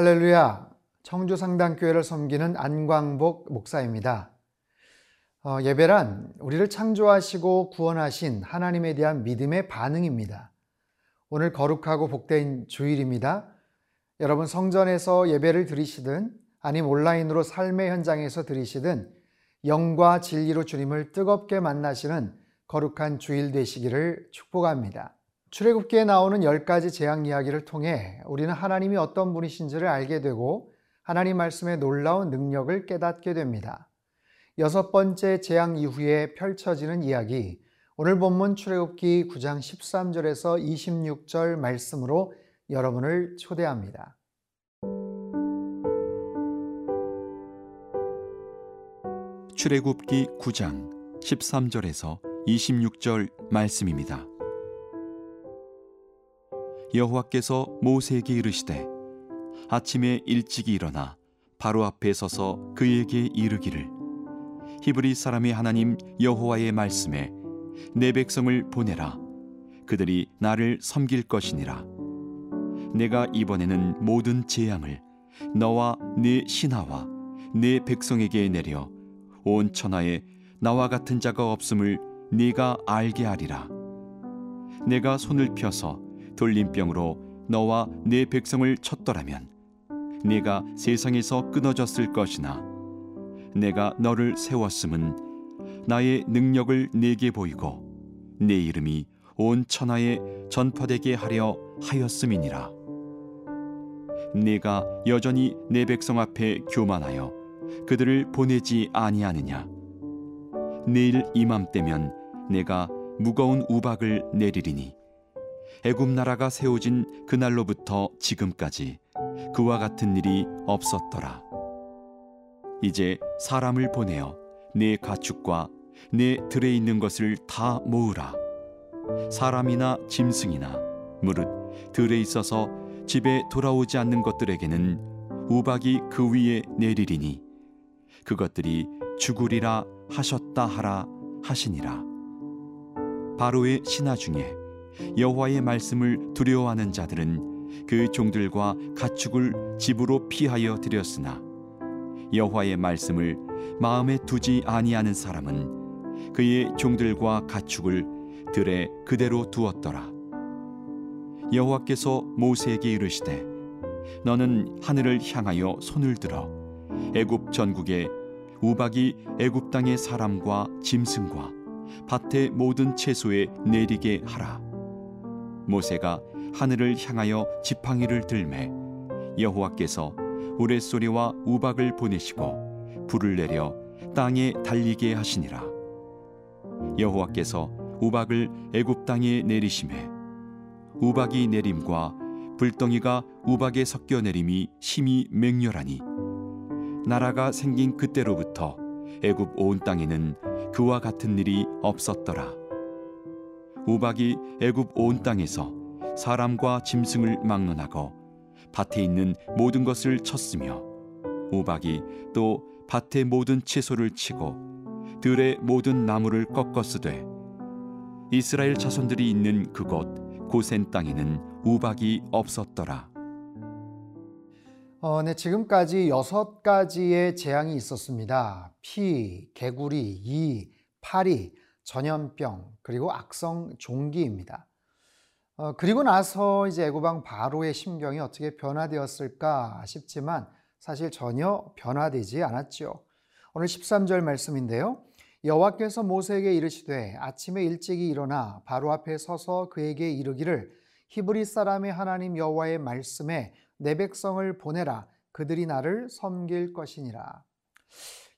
할렐루야. 청주상당교회를 섬기는 안광복 목사입니다. 어, 예배란 우리를 창조하시고 구원하신 하나님에 대한 믿음의 반응입니다. 오늘 거룩하고 복된 주일입니다. 여러분 성전에서 예배를 드리시든 아님 온라인으로 삶의 현장에서 드리시든 영과 진리로 주님을 뜨겁게 만나시는 거룩한 주일 되시기를 축복합니다. 출애굽기에 나오는 열 가지 재앙 이야기를 통해 우리는 하나님이 어떤 분이신지를 알게 되고 하나님 말씀의 놀라운 능력을 깨닫게 됩니다. 여섯 번째 재앙 이후에 펼쳐지는 이야기, 오늘 본문 출애굽기 9장 13절에서 26절 말씀으로 여러분을 초대합니다. 출애굽기 9장 13절에서 26절 말씀입니다. 여호와께서 모세에게 이르시되 아침에 일찍이 일어나 바로 앞에 서서 그에게 이르기를. 히브리 사람의 하나님 여호와의 말씀에 내 백성을 보내라. 그들이 나를 섬길 것이니라. 내가 이번에는 모든 재앙을 너와 네 신하와 네 백성에게 내려 온 천하에 나와 같은 자가 없음을 네가 알게 하리라. 내가 손을 펴서 돌림병으로 너와 네 백성을 쳤더라면 네가 세상에서 끊어졌을 것이나 내가 너를 세웠음은 나의 능력을 네게 보이고 네 이름이 온 천하에 전파되게 하려 하였음이니라. 네가 여전히 내 백성 앞에 교만하여 그들을 보내지 아니하느냐? 내일 이맘때면 내가 무거운 우박을 내리리니 애굽 나라가 세워진 그날로부터 지금까지 그와 같은 일이 없었더라. 이제 사람을 보내어 내 가축과 내 들에 있는 것을 다 모으라. 사람이나 짐승이나 무릇 들에 있어서 집에 돌아오지 않는 것들에게는 우박이 그 위에 내리리니 그것들이 죽으리라 하셨다 하라 하시니라. 바로의 신하 중에 여호와의 말씀을 두려워하는 자들은 그 종들과 가축을 집으로 피하여 들였으나 여호와의 말씀을 마음에 두지 아니하는 사람은 그의 종들과 가축을 들에 그대로 두었더라. 여호와께서 모세에게 이르시되 너는 하늘을 향하여 손을 들어 애굽 전국에 우박이 애굽 땅의 사람과 짐승과 밭의 모든 채소에 내리게 하라 모세가 하늘을 향하여 지팡이를 들매 여호와께서 우레소리와 우박을 보내시고 불을 내려 땅에 달리게 하시니라. 여호와께서 우박을 애굽 땅에 내리심에 우박이 내림과 불덩이가 우박에 섞여 내림이 심히 맹렬하니 나라가 생긴 그때로부터 애굽 온 땅에는 그와 같은 일이 없었더라 우박이 애굽 온 땅에서 사람과 짐승을 막론하고 밭에 있는 모든 것을 쳤으며 우박이 또 밭의 모든 채소를 치고 들의 모든 나무를 꺾었으되 이스라엘 자손들이 있는 그곳 고센 땅에는 우박이 없었더라. 어, 네, 지금까지 여섯 가지의 재앙이 있었습니다. 피, 개구리, 이, 파리, 전염병, 그리고 악성 종기입니다. 어, 그리고 나서 이제 애고방 바로의 심경이 어떻게 변화되었을까 싶지만 사실 전혀 변화되지 않았죠. 오늘 13절 말씀인데요. 여호와께서 모세에게 이르시되 아침에 일찍이 일어나 바로 앞에 서서 그에게 이르기를 히브리 사람의 하나님 여호와의 말씀에 내 백성을 보내라 그들이 나를 섬길 것이니라.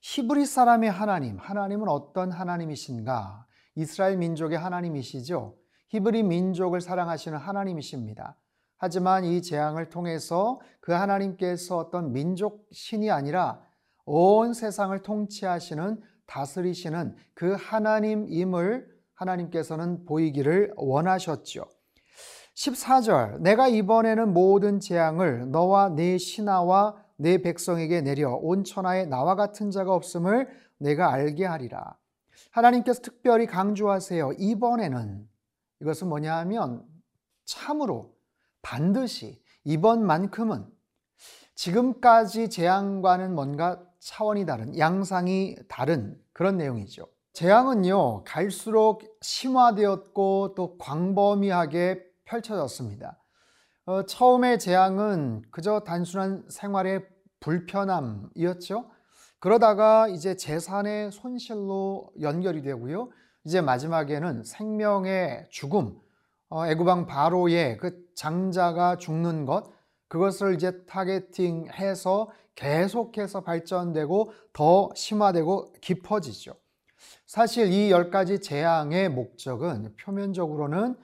히브리 사람의 하나님, 하나님은 어떤 하나님이신가? 이스라엘 민족의 하나님이시죠. 히브리 민족을 사랑하시는 하나님이십니다. 하지만 이 재앙을 통해서 그 하나님께서 어떤 민족 신이 아니라 온 세상을 통치하시는 다스리시는 그 하나님임을 하나님께서는 보이기를 원하셨죠. 14절 내가 이번에는 모든 재앙을 너와 네 신하와 내 백성에게 내려 온 천하에 나와 같은 자가 없음을 내가 알게 하리라. 하나님께서 특별히 강조하세요. 이번에는 이것은 뭐냐 하면 참으로 반드시 이번만큼은 지금까지 재앙과는 뭔가 차원이 다른, 양상이 다른 그런 내용이죠. 재앙은요, 갈수록 심화되었고 또 광범위하게 펼쳐졌습니다. 어, 처음에 재앙은 그저 단순한 생활의 불편함이었죠. 그러다가 이제 재산의 손실로 연결이 되고요. 이제 마지막에는 생명의 죽음, 어, 애구방 바로의 그 장자가 죽는 것, 그것을 이제 타겟팅해서 계속해서 발전되고 더 심화되고 깊어지죠. 사실 이 열 가지 재앙의 목적은 표면적으로는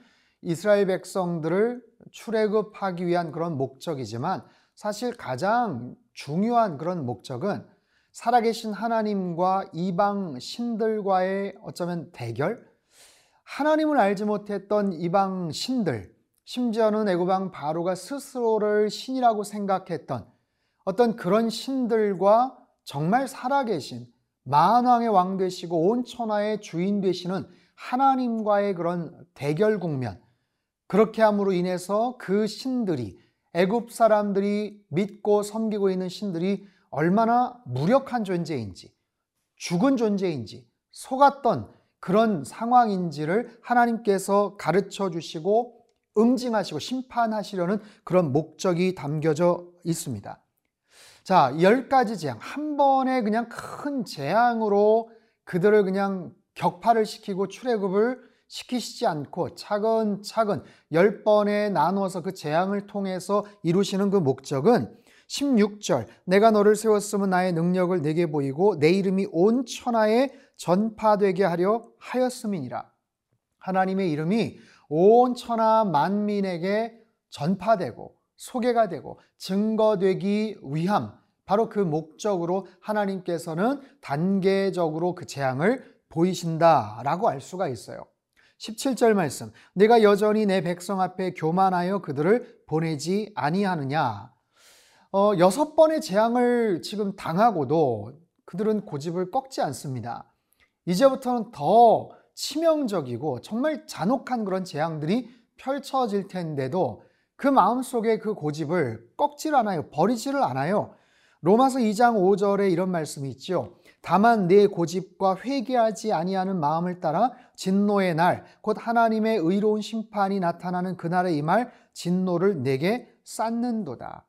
이스라엘 백성들을 출애굽하기 위한 그런 목적이지만 사실 가장 중요한 그런 목적은 살아계신 하나님과 이방 신들과의 어쩌면 대결, 하나님을 알지 못했던 이방 신들, 심지어는 애고방 바로가 스스로를 신이라고 생각했던 어떤 그런 신들과 정말 살아계신 만왕의 왕 되시고 온 천하의 주인 되시는 하나님과의 그런 대결 국면, 그렇게 함으로 인해서 그 신들이 애굽 사람들이 믿고 섬기고 있는 신들이 얼마나 무력한 존재인지 죽은 존재인지 속았던 그런 상황인지를 하나님께서 가르쳐 주시고 응징하시고 심판하시려는 그런 목적이 담겨져 있습니다. 자, 열 가지 재앙. 한 번에 그냥 큰 재앙으로 그들을 그냥 격파를 시키고 출애굽을 시키시지 않고 차근차근 열 번에 나누어서 그 재앙을 통해서 이루시는 그 목적은 16절 내가 너를 세웠으면 나의 능력을 내게 보이고 내 이름이 온 천하에 전파되게 하려 하였음이니라. 하나님의 이름이 온 천하 만민에게 전파되고 소개가 되고 증거되기 위함 바로 그 목적으로 하나님께서는 단계적으로 그 재앙을 보이신다라고 알 수가 있어요. 17절 말씀. 내가 여전히 내 백성 앞에 교만하여 그들을 보내지 아니하느냐. 어, 여섯 번의 재앙을 지금 당하고도 그들은 고집을 꺾지 않습니다. 이제부터는 더 치명적이고 정말 잔혹한 그런 재앙들이 펼쳐질 텐데도 그 마음속에 그 고집을 꺾질 않아요. 버리지를 않아요. 로마서 2장 5절에 이런 말씀이 있죠. 다만 내 고집과 회개하지 아니하는 마음을 따라 진노의 날, 곧 하나님의 의로운 심판이 나타나는 그날에 임할 진노를 내게 쌓는도다.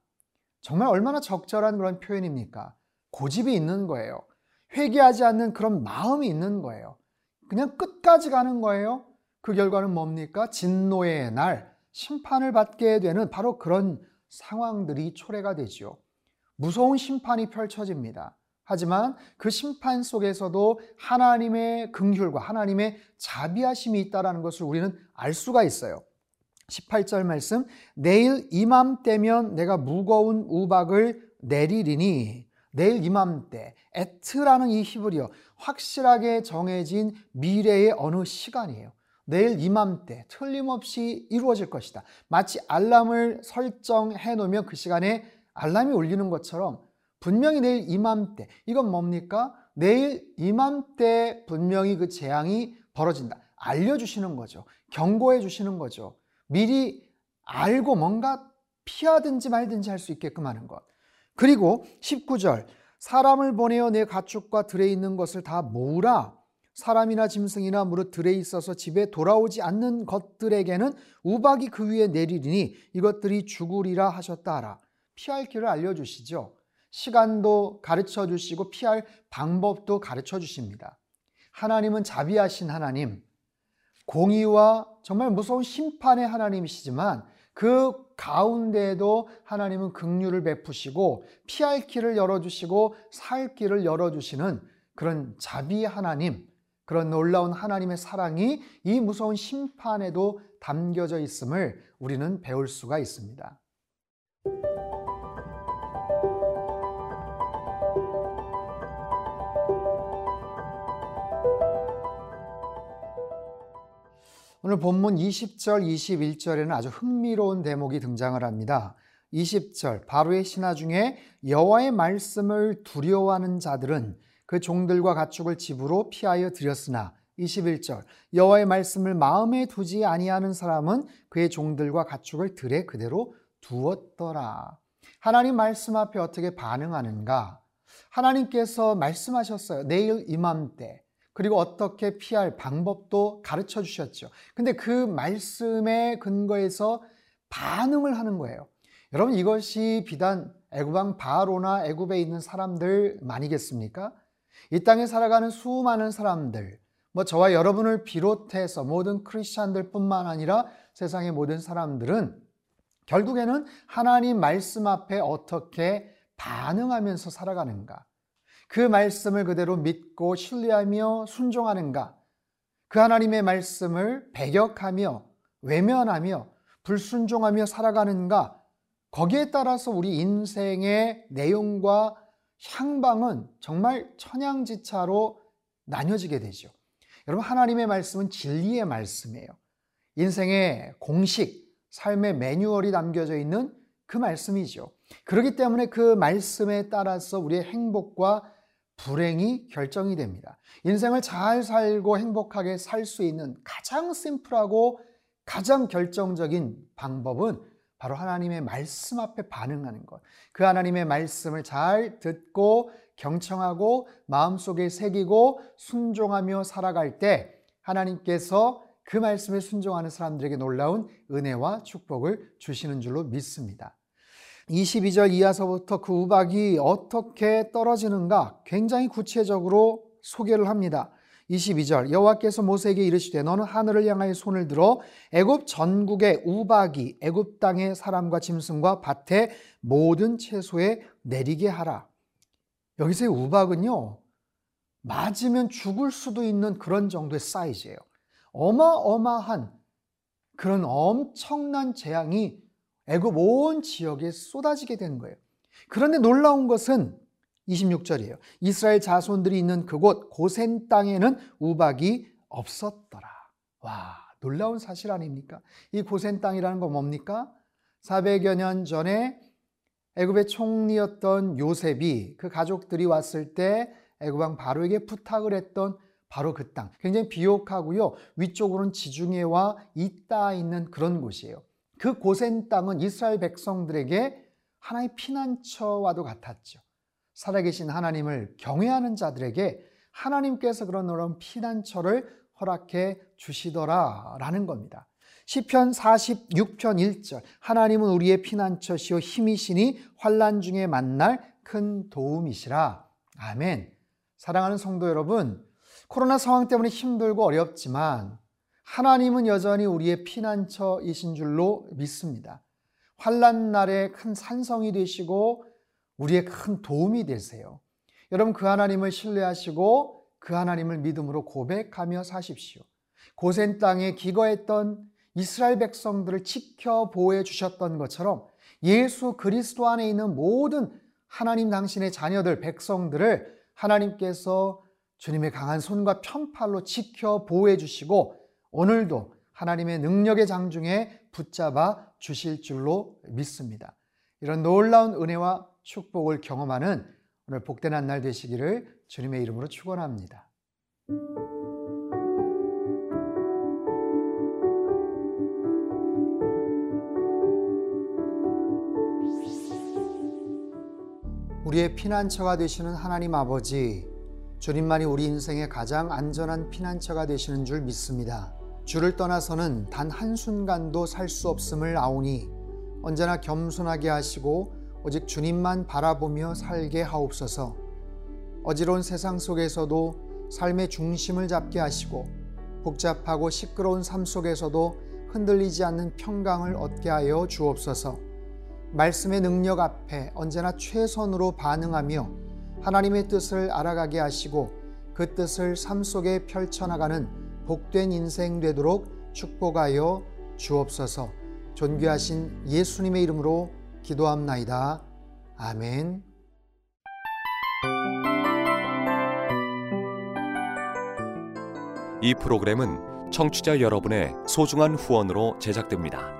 정말 얼마나 적절한 그런 표현입니까? 고집이 있는 거예요. 회개하지 않는 그런 마음이 있는 거예요. 그냥 끝까지 가는 거예요. 그 결과는 뭡니까? 진노의 날, 심판을 받게 되는 바로 그런 상황들이 초래가 되지요. 무서운 심판이 펼쳐집니다. 하지만 그 심판 속에서도 하나님의 긍휼과 하나님의 자비하심이 있다라는 것을 우리는 알 수가 있어요. 18절 말씀 내일 이맘때면 내가 무거운 우박을 내리리니 내일 이맘때 에트라는 이 히브리어 확실하게 정해진 미래의 어느 시간이에요. 내일 이맘때 틀림없이 이루어질 것이다. 마치 알람을 설정해 놓으면 그 시간에 알람이 울리는 것처럼 분명히 내일 이맘때 이건 뭡니까? 내일 이맘때 분명히 그 재앙이 벌어진다. 알려주시는 거죠. 경고해 주시는 거죠. 미리 알고 뭔가 피하든지 말든지 할 수 있게끔 하는 것. 그리고 19절 사람을 보내어 내 가축과 들에 있는 것을 다 모으라. 사람이나 짐승이나 무릇 들에 있어서 집에 돌아오지 않는 것들에게는 우박이 그 위에 내리리니 이것들이 죽으리라 하셨다 하라. 피할 길을 알려주시죠. 시간도 가르쳐 주시고 피할 방법도 가르쳐 주십니다. 하나님은 자비하신 하나님, 공의와 정말 무서운 심판의 하나님이시지만 그 가운데에도 하나님은 긍휼을 베푸시고 피할 길을 열어주시고 살 길을 열어주시는 그런 자비 하나님, 그런 놀라운 하나님의 사랑이 이 무서운 심판에도 담겨져 있음을 우리는 배울 수가 있습니다. 오늘 본문 20절, 21절에는 아주 흥미로운 대목이 등장을 합니다. 20절 바로의 신하 중에 여호와의 말씀을 두려워하는 자들은 그 종들과 가축을 집으로 피하여 들였으나 21절 여호와의 말씀을 마음에 두지 아니하는 사람은 그의 종들과 가축을 들에 그대로 두었더라. 하나님 말씀 앞에 어떻게 반응하는가? 하나님께서 말씀하셨어요. 내일 이맘때. 그리고 어떻게 피할 방법도 가르쳐 주셨죠. 근데 그 말씀에 근거해서 반응을 하는 거예요. 여러분 이것이 비단 애굽왕 바로나 애굽에 있는 사람들만이겠습니까? 이 땅에 살아가는 수많은 사람들, 뭐 저와 여러분을 비롯해서 모든 크리스찬들뿐만 아니라 세상의 모든 사람들은 결국에는 하나님 말씀 앞에 어떻게 반응하면서 살아가는가? 그 말씀을 그대로 믿고 신뢰하며 순종하는가? 그 하나님의 말씀을 배격하며 외면하며 불순종하며 살아가는가? 거기에 따라서 우리 인생의 내용과 향방은 정말 천양지차로 나뉘어지게 되죠. 여러분, 하나님의 말씀은 진리의 말씀이에요. 인생의 공식, 삶의 매뉴얼이 담겨져 있는 그 말씀이죠. 그렇기 때문에 그 말씀에 따라서 우리의 행복과 불행이 결정이 됩니다. 인생을 잘 살고 행복하게 살 수 있는 가장 심플하고 가장 결정적인 방법은 바로 하나님의 말씀 앞에 반응하는 것. 그 하나님의 말씀을 잘 듣고 경청하고 마음속에 새기고 순종하며 살아갈 때 하나님께서 그 말씀에 순종하는 사람들에게 놀라운 은혜와 축복을 주시는 줄로 믿습니다. 22절 이하서부터 그 우박이 어떻게 떨어지는가 굉장히 구체적으로 소개를 합니다. 22절 여호와께서 모세에게 이르시되 너는 하늘을 향하여 손을 들어 애굽 전국의 우박이 애굽 땅의 사람과 짐승과 밭의 모든 채소에 내리게 하라. 여기서의 우박은요. 맞으면 죽을 수도 있는 그런 정도의 사이즈예요. 어마어마한 그런 엄청난 재앙이 애굽 온 지역에 쏟아지게 되는 거예요. 그런데 놀라운 것은 26절이에요. 이스라엘 자손들이 있는 그곳 고센 땅에는 우박이 없었더라. 와, 놀라운 사실 아닙니까? 이 고센 땅이라는 건 뭡니까? 400여 년 전에 애굽의 총리였던 요셉이 그 가족들이 왔을 때 애굽 왕 바로에게 부탁을 했던 바로 그 땅. 굉장히 비옥하고요. 위쪽으로는 지중해와 있다 있는 그런 곳이에요. 그 고센 땅은 이스라엘 백성들에게 하나의 피난처와도 같았죠. 살아계신 하나님을 경외하는 자들에게 하나님께서 그런 그런 피난처를 허락해 주시더라라는 겁니다. 시편 46편 1절 하나님은 우리의 피난처시요 힘이시니 환난 중에 만날 큰 도움이시라. 아멘. 사랑하는 성도 여러분, 코로나 상황 때문에 힘들고 어렵지만 하나님은 여전히 우리의 피난처이신 줄로 믿습니다. 환란 날에 큰 산성이 되시고 우리의 큰 도움이 되세요. 여러분 그 하나님을 신뢰하시고 그 하나님을 믿음으로 고백하며 사십시오. 고센 땅에 기거했던 이스라엘 백성들을 지켜 보호해 주셨던 것처럼 예수 그리스도 안에 있는 모든 하나님 당신의 자녀들, 백성들을 하나님께서 주님의 강한 손과 편팔로 지켜 보호해 주시고 오늘도 하나님의 능력의 장중에 붙잡아 주실 줄로 믿습니다. 이런 놀라운 은혜와 축복을 경험하는 오늘 복된 한 날 되시기를 주님의 이름으로 축원합니다. 우리의 피난처가 되시는 하나님 아버지, 주님만이 우리 인생의 가장 안전한 피난처가 되시는 줄 믿습니다. 주를 떠나서는 단 한순간도 살 수 없음을 아오니 언제나 겸손하게 하시고 오직 주님만 바라보며 살게 하옵소서. 어지러운 세상 속에서도 삶의 중심을 잡게 하시고 복잡하고 시끄러운 삶 속에서도 흔들리지 않는 평강을 얻게 하여 주옵소서. 말씀의 능력 앞에 언제나 최선으로 반응하며 하나님의 뜻을 알아가게 하시고 그 뜻을 삶 속에 펼쳐나가는 복된 인생 되도록 축복하여 주옵소서. 존귀하신 예수님의 이름으로 기도합나이다. 아멘. 이 프로그램은 청취자 여러분의 소중한 후원으로 제작됩니다.